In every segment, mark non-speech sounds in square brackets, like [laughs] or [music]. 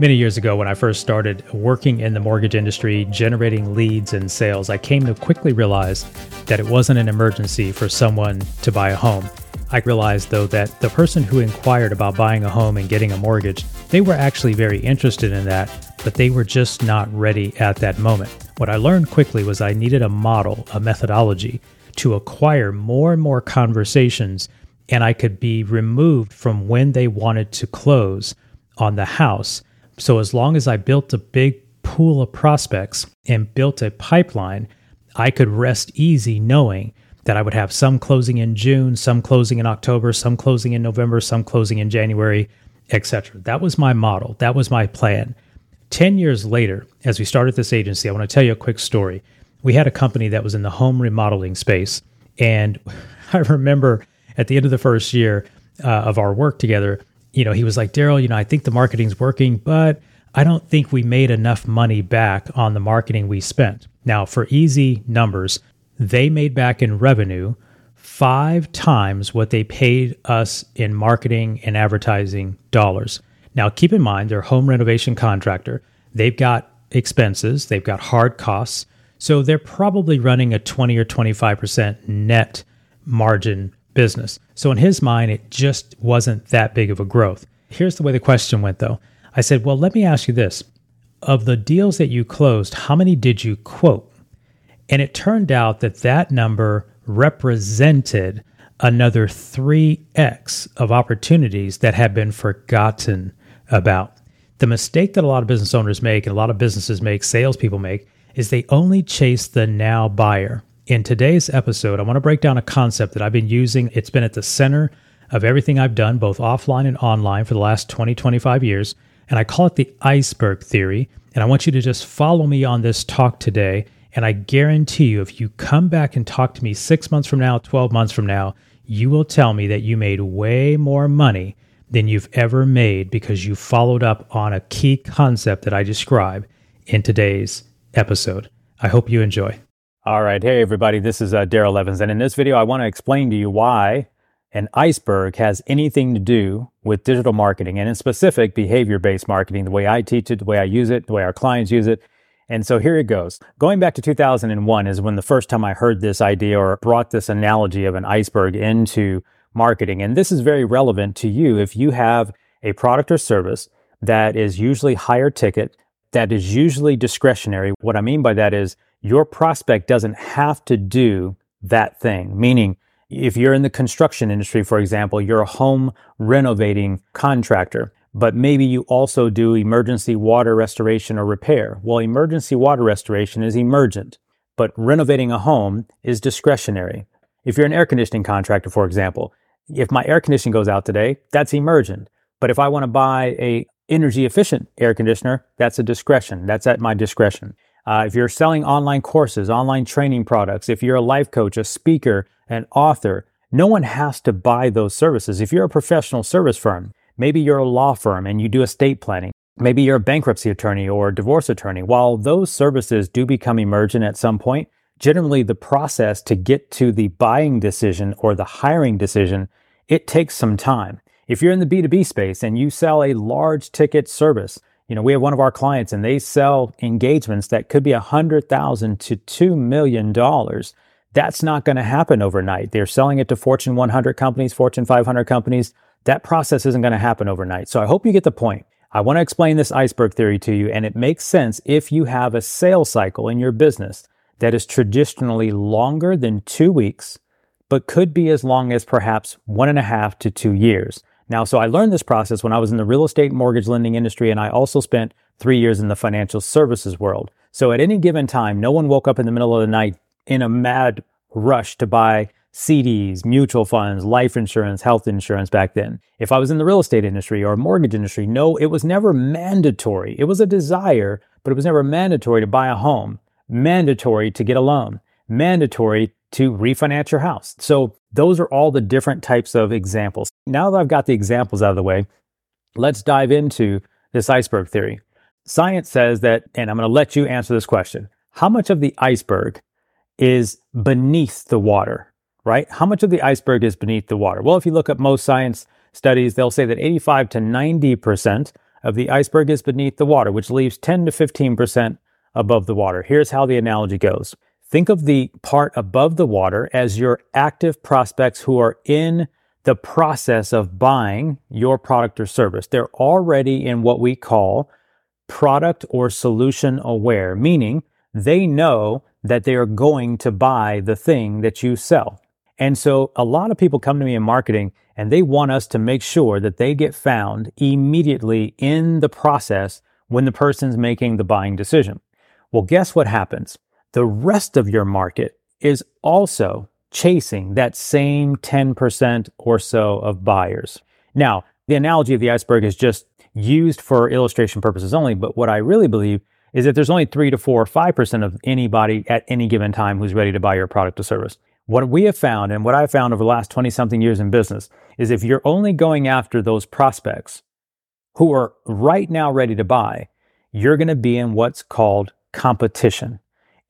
Many years ago, when I first started working in the mortgage industry, generating leads and sales, I came to quickly realize that it wasn't an emergency for someone to buy a home. I realized, though, that the person who inquired about buying a home and getting a mortgage, they were actually very interested in that, but they were just not ready at that moment. What I learned quickly was I needed a model, a methodology to acquire more and more conversations, and I could be removed from when they wanted to close on the house so as long as I built a big pool of prospects and built a pipeline, I could rest easy knowing that I would have some closing in June, some closing in October, some closing in November, some closing in January, etc. That was my model. That was my plan. 10 years later, as we started this agency, I want to tell you a quick story. We had a company that was in the home remodeling space. And [laughs] I remember at the end of the first year uh, of our work together, you know, he was like, Darrell, you know, I think the marketing's working, but I don't think we made enough money back on the marketing we spent. Now, for easy numbers, they made back in revenue five times what they paid us in marketing and advertising dollars. Now, keep in mind, they're home renovation contractor. They've got expenses, they've got hard costs. So they're probably running a 20 or 25% net margin business. So in his mind, it just wasn't that big of a growth. Here's the way the question went though. I said, Well, let me ask you this. Of the deals that you closed, how many did you quote? And it turned out that that number represented another 3x of opportunities that had been forgotten about. The mistake that a lot of business owners make and a lot of businesses make, salespeople make, is they only chase the now buyer. In today's episode, I want to break down a concept that I've been using. It's been at the center of everything I've done, both offline and online, for the last 20, 25 years. And I call it the iceberg theory. And I want you to just follow me on this talk today. And I guarantee you, if you come back and talk to me six months from now, 12 months from now, you will tell me that you made way more money than you've ever made because you followed up on a key concept that I describe in today's episode. I hope you enjoy. All right. Hey, everybody. This is uh, Darrell Evans. And in this video, I want to explain to you why an iceberg has anything to do with digital marketing and in specific behavior based marketing, the way I teach it, the way I use it, the way our clients use it. And so here it goes. Going back to 2001 is when the first time I heard this idea or brought this analogy of an iceberg into marketing. And this is very relevant to you if you have a product or service that is usually higher ticket, that is usually discretionary. What I mean by that is your prospect doesn't have to do that thing. Meaning, if you're in the construction industry, for example, you're a home renovating contractor, but maybe you also do emergency water restoration or repair. Well, emergency water restoration is emergent, but renovating a home is discretionary. If you're an air conditioning contractor, for example, if my air conditioning goes out today, that's emergent. But if I want to buy a energy efficient air conditioner, that's a discretion. That's at my discretion. Uh, if you're selling online courses, online training products, if you're a life coach, a speaker, an author, no one has to buy those services. If you're a professional service firm, maybe you're a law firm and you do estate planning, maybe you're a bankruptcy attorney or a divorce attorney, while those services do become emergent at some point, generally the process to get to the buying decision or the hiring decision, it takes some time. If you're in the B2B space and you sell a large ticket service, you know, we have one of our clients and they sell engagements that could be a hundred thousand to two million dollars. That's not going to happen overnight. They're selling it to Fortune 100 companies, Fortune 500 companies. That process isn't going to happen overnight. So I hope you get the point. I want to explain this iceberg theory to you, and it makes sense if you have a sales cycle in your business that is traditionally longer than two weeks, but could be as long as perhaps one and a half to two years. Now, so I learned this process when I was in the real estate mortgage lending industry, and I also spent three years in the financial services world. So at any given time, no one woke up in the middle of the night in a mad rush to buy CDs, mutual funds, life insurance, health insurance back then. If I was in the real estate industry or mortgage industry, no, it was never mandatory. It was a desire, but it was never mandatory to buy a home, mandatory to get a loan, mandatory to refinance your house. So those are all the different types of examples. Now that I've got the examples out of the way, let's dive into this iceberg theory. Science says that, and I'm going to let you answer this question. How much of the iceberg is beneath the water, right? How much of the iceberg is beneath the water? Well, if you look at most science studies, they'll say that 85 to 90% of the iceberg is beneath the water, which leaves 10 to 15% above the water. Here's how the analogy goes. Think of the part above the water as your active prospects who are in the process of buying your product or service. They're already in what we call product or solution aware, meaning they know that they are going to buy the thing that you sell. And so a lot of people come to me in marketing and they want us to make sure that they get found immediately in the process when the person's making the buying decision. Well, guess what happens? The rest of your market is also chasing that same 10% or so of buyers. Now, the analogy of the iceberg is just used for illustration purposes only, but what I really believe is that there's only three to four or 5% of anybody at any given time who's ready to buy your product or service. What we have found and what I've found over the last 20 something years in business is if you're only going after those prospects who are right now ready to buy, you're going to be in what's called competition.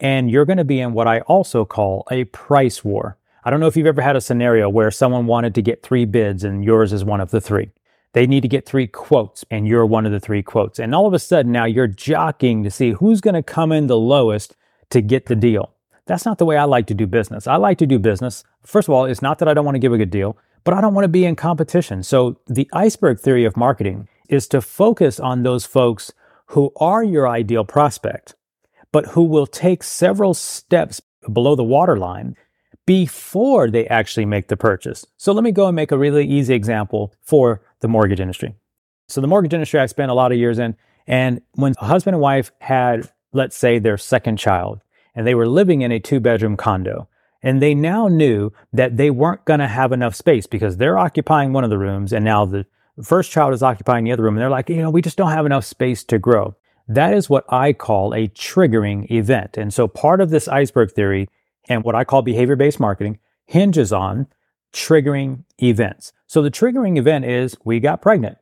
And you're going to be in what I also call a price war. I don't know if you've ever had a scenario where someone wanted to get three bids and yours is one of the three. They need to get three quotes and you're one of the three quotes. And all of a sudden now you're jockeying to see who's going to come in the lowest to get the deal. That's not the way I like to do business. I like to do business. First of all, it's not that I don't want to give a good deal, but I don't want to be in competition. So the iceberg theory of marketing is to focus on those folks who are your ideal prospect, but who will take several steps below the waterline before they actually make the purchase. So let me go and make a really easy example for the mortgage industry. So the mortgage industry I spent a lot of years in, and when a husband and wife had, let's say, their second child, and they were living in a two bedroom condo, and they now knew that they weren't going to have enough space because they're occupying one of the rooms, and now the first child is occupying the other room, and they're like, you know, we just don't have enough space to grow. That is what I call a triggering event. And so part of this iceberg theory and what I call behavior based marketing hinges on triggering events. So the triggering event is we got pregnant.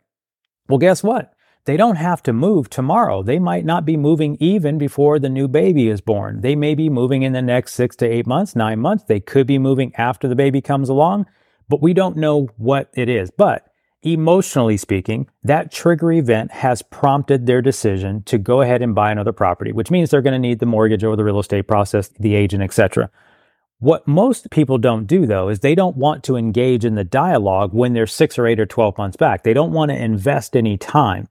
Well, guess what? They don't have to move tomorrow. They might not be moving even before the new baby is born. They may be moving in the next six to eight months, nine months. They could be moving after the baby comes along, but we don't know what it is. But Emotionally speaking, that trigger event has prompted their decision to go ahead and buy another property, which means they're going to need the mortgage or the real estate process, the agent, etc. What most people don't do though is they don't want to engage in the dialogue when they're 6 or 8 or 12 months back. They don't want to invest any time.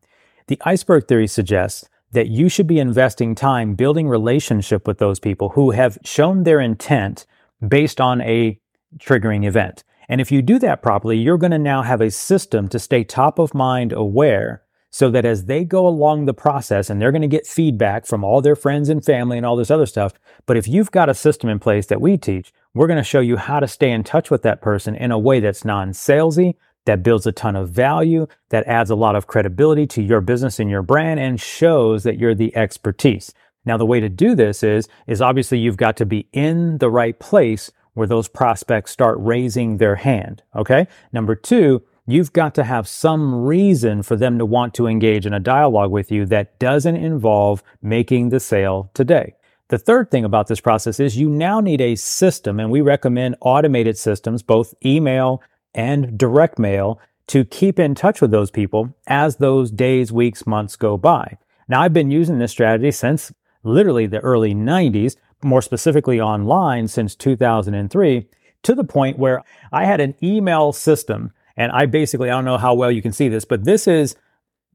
The iceberg theory suggests that you should be investing time building relationship with those people who have shown their intent based on a triggering event. And if you do that properly, you're going to now have a system to stay top of mind aware so that as they go along the process and they're going to get feedback from all their friends and family and all this other stuff. But if you've got a system in place that we teach, we're going to show you how to stay in touch with that person in a way that's non salesy, that builds a ton of value, that adds a lot of credibility to your business and your brand and shows that you're the expertise. Now, the way to do this is, is obviously you've got to be in the right place where those prospects start raising their hand. Okay. Number two, you've got to have some reason for them to want to engage in a dialogue with you that doesn't involve making the sale today. The third thing about this process is you now need a system, and we recommend automated systems, both email and direct mail, to keep in touch with those people as those days, weeks, months go by. Now, I've been using this strategy since literally the early 90s more specifically online since 2003 to the point where I had an email system. And I basically, I don't know how well you can see this, but this is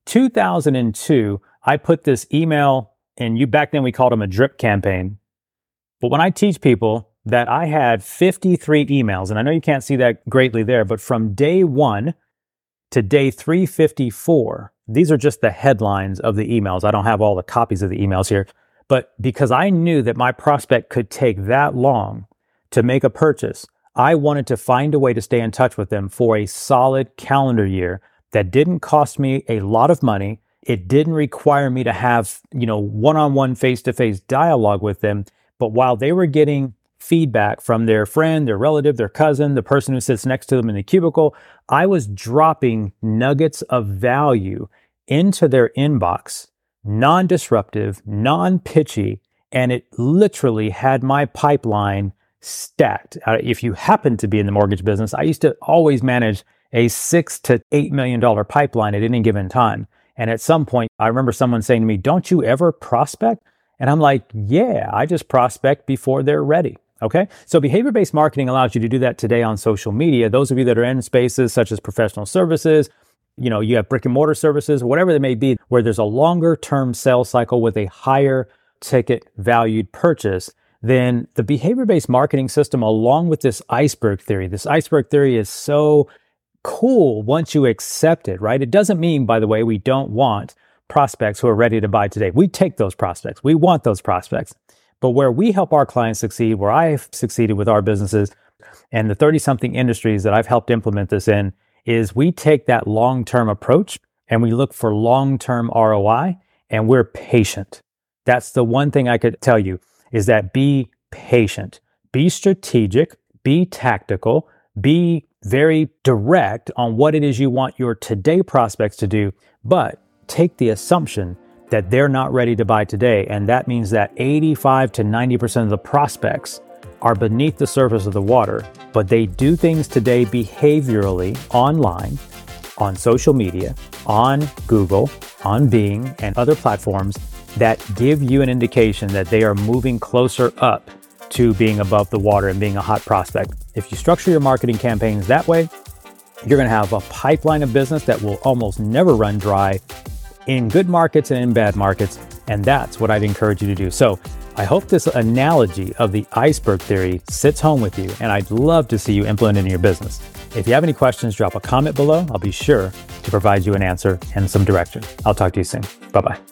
2002. I put this email and you back then we called them a drip campaign. But when I teach people that I had 53 emails, and I know you can't see that greatly there, but from day one to day 354, these are just the headlines of the emails. I don't have all the copies of the emails here. But because I knew that my prospect could take that long to make a purchase, I wanted to find a way to stay in touch with them for a solid calendar year that didn't cost me a lot of money. It didn't require me to have, you know, one-on-one face-to-face dialogue with them. But while they were getting feedback from their friend, their relative, their cousin, the person who sits next to them in the cubicle, I was dropping nuggets of value into their inbox non disruptive, non pitchy, and it literally had my pipeline stacked. Uh, if you happen to be in the mortgage business, I used to always manage a six to eight million dollar pipeline at any given time. And at some point, I remember someone saying to me, Don't you ever prospect? And I'm like, Yeah, I just prospect before they're ready. Okay. So behavior based marketing allows you to do that today on social media. Those of you that are in spaces such as professional services, you know, you have brick and mortar services, whatever they may be, where there's a longer term sales cycle with a higher ticket valued purchase, then the behavior based marketing system, along with this iceberg theory, this iceberg theory is so cool once you accept it, right? It doesn't mean, by the way, we don't want prospects who are ready to buy today. We take those prospects. We want those prospects. But where we help our clients succeed, where I've succeeded with our businesses and the 30 something industries that I've helped implement this in is we take that long term approach and we look for long term ROI and we're patient. That's the one thing I could tell you is that be patient, be strategic, be tactical, be very direct on what it is you want your today prospects to do, but take the assumption that they're not ready to buy today. And that means that 85 to 90% of the prospects are beneath the surface of the water, but they do things today behaviorally online, on social media, on Google, on Bing, and other platforms that give you an indication that they are moving closer up to being above the water and being a hot prospect. If you structure your marketing campaigns that way, you're going to have a pipeline of business that will almost never run dry in good markets and in bad markets. And that's what I'd encourage you to do. So I hope this analogy of the iceberg theory sits home with you, and I'd love to see you implement it in your business. If you have any questions, drop a comment below. I'll be sure to provide you an answer and some direction. I'll talk to you soon. Bye bye.